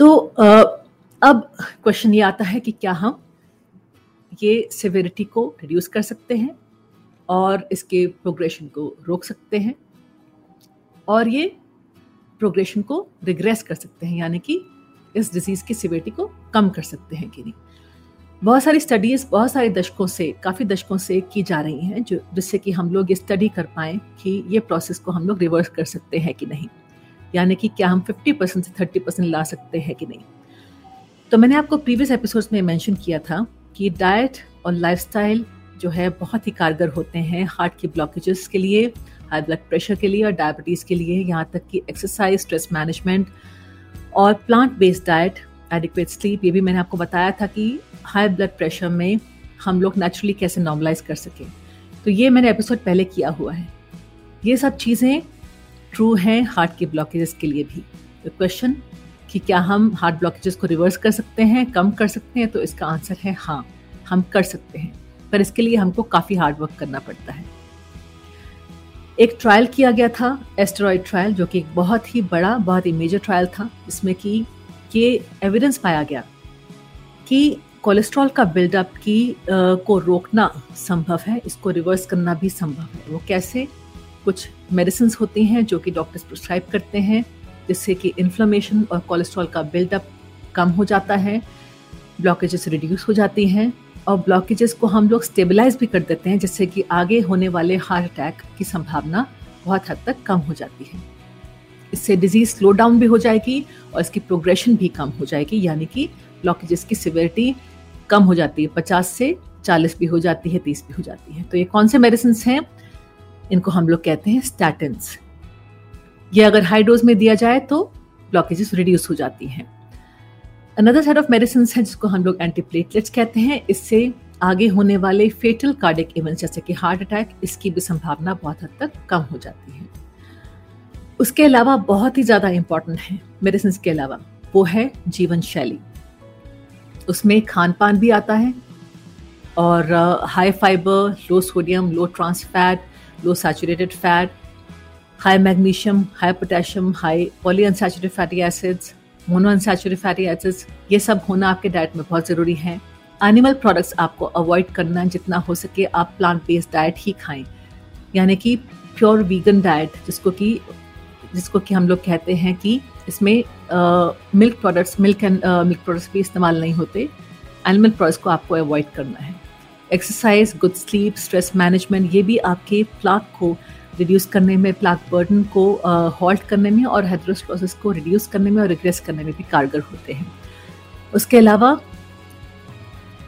तो अब क्वेश्चन ये आता है कि क्या हम ये सिविरिटी को रिड्यूस कर सकते हैं और इसके प्रोग्रेशन को रोक सकते हैं और ये प्रोग्रेशन को रिग्रेस कर सकते हैं, यानी कि इस डिज़ीज़ की सिविरिटी को कम कर सकते हैं कि नहीं। बहुत सारी स्टडीज़ बहुत सारे दशकों से, काफ़ी दशकों से की जा रही हैं जो, जिससे कि हम लोग ये स्टडी कर पाएँ कि ये प्रोसेस को हम लोग रिवर्स कर सकते हैं कि नहीं। यानी कि क्या हम 50 परसेंट से 30 परसेंट ला सकते हैं कि नहीं? तो मैंने आपको प्रीवियस एपिसोड्स में मेंशन किया था कि डाइट और लाइफस्टाइल जो है बहुत ही कारगर होते हैं हार्ट की ब्लॉकेजेस के लिए हाई ब्लड प्रेशर के लिए और डायबिटीज़ के लिए। यहाँ तक कि एक्सरसाइज स्ट्रेस मैनेजमेंट और plant based diet adequate sleep ये भी मैंने आपको बताया था कि हाई ब्लड प्रेशर में हम लोग नेचुरली कैसे नॉर्मलाइज कर सकें। तो ये मैंने एपिसोड पहले किया हुआ है। ये सब चीज़ें ट्रू हैं हार्ट के ब्लॉकेजेस के लिए भी? तो क्वेश्चन कि क्या हम हार्ट ब्लॉकेजेस को रिवर्स कर सकते हैं कम कर सकते हैं? तो इसका आंसर है हाँ हम कर सकते हैं। पर इसके लिए हमको काफ़ी हार्ड वर्क करना पड़ता है। एक ट्रायल किया गया था एस्टेरॉयड ट्रायल जो कि एक बहुत ही बड़ा बहुत ही मेजर ट्रायल था जिसमें कि ये एविडेंस पाया गया कि कोलेस्ट्रॉल का बिल्डअप की आ, को रोकना संभव है इसको रिवर्स करना भी संभव है। वो कैसे? कुछ मेडिसिन होती हैं जो कि डॉक्टर्स प्रिस्क्राइब करते हैं, जिससे कि इन्फ्लेमेशन और कोलेस्ट्रॉल का बिल्डअप कम हो जाता है ब्लॉकेजेस रिड्यूस हो जाती हैं और ब्लॉकेजेस को हम लोग स्टेबलाइज भी कर देते हैं, जिससे कि आगे होने वाले हार्ट अटैक की संभावना बहुत हद तक कम हो जाती है। इससे डिज़ीज़ स्लो डाउन भी हो जाएगी और इसकी प्रोग्रेशन भी कम हो जाएगी, यानी कि ब्लॉकेजेस की सिवियरिटी कम हो जाती है, पचास से चालीस भी हो जाती है, तीस भी हो जाती है। तो ये कौन से मेडिसिन हैं? इनको हम लोग कहते हैं स्टैटिन्स ये अगर हाई डोज में दिया जाए तो ब्लॉकेजेस रिड्यूस हो जाती हैं। अनदर सेट ऑफ़ मेडिसिन है जिसको हम लोग एंटीप्लेटलेट्स कहते हैं। इससे आगे होने वाले फेटल कार्डिक इवेंट्स जैसे कि हार्ट अटैक इसकी भी संभावना बहुत हद तक कम हो जाती है। उसके अलावा बहुत ही ज़्यादा इंपॉर्टेंट है मेडिसिन के अलावा। वो है जीवन शैली। उसमें खान पान भी आता है और high fibre low sodium low trans fat low saturated fat high magnesium high potassium high polyunsaturated fatty acids mono monounsaturated fatty acids ये सब होना आपके डाइट में बहुत ज़रूरी है। एनिमल प्रोडक्ट्स आपको अवॉइड करना जितना हो सके आप प्लांट बेस्ड डाइट ही खाएँ। यानी कि प्योर वीगन डाइट जिसको कि जिसको कि हम लोग कहते हैं कि इसमें milk products milk and milk products भी इस्तेमाल नहीं होते। एनिमल प्रोडक्ट्स को आपको अवॉइड करना है। Exercise good sleep stress management ये भी आपके प्लाक को रिड्यूस करने में प्लाक बर्डन को हॉल्ट uh, करने में और हेथरोस्क्लोसिस को रिड्यूस करने में और रिग्रेस करने में भी कारगर होते हैं। उसके अलावा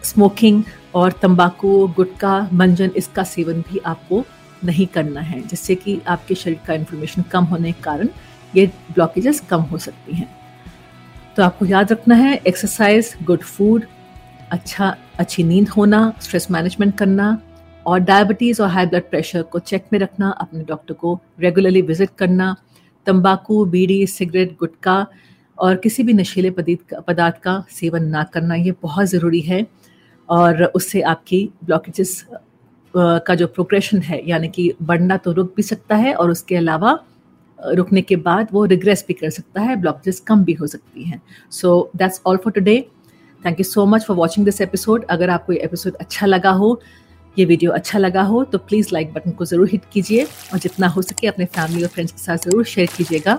स्मोकिंग और तंबाकू गुटखा मंजन इसका सेवन भी आपको नहीं करना है जिससे कि आपके शरीर का इन्फ्लेमेशन कम होने के कारण ये ब्लॉकेजेस कम हो सकती हैं। तो आपको याद रखना है एक्सरसाइज गुड फ़ूड अच्छा अच्छी नींद होना स्ट्रेस मैनेजमेंट करना और डायबिटीज़ और हाई ब्लड प्रेशर को चेक में रखना, अपने डॉक्टर को रेगुलरली विज़िट करना, तंबाकू, बीड़ी सिगरेट गुटखा और किसी भी नशीले पदार्थ का सेवन ना करना, ये बहुत ज़रूरी है और उससे आपकी ब्लॉकेजेस का जो प्रोग्रेशन है, यानी कि बढ़ना तो रुक भी सकता है और उसके अलावा रुकने के बाद वो रिग्रेस भी कर सकता है ब्लॉकेजेस कम भी हो सकती हैं। So that's all for today thank you so much for watching this episode अगर आपको ये एपिसोड अच्छा लगा हो ये वीडियो अच्छा लगा हो तो प्लीज़ लाइक बटन को ज़रूर हिट कीजिए और जितना हो सके अपने फैमिली और फ्रेंड्स के साथ ज़रूर शेयर कीजिएगा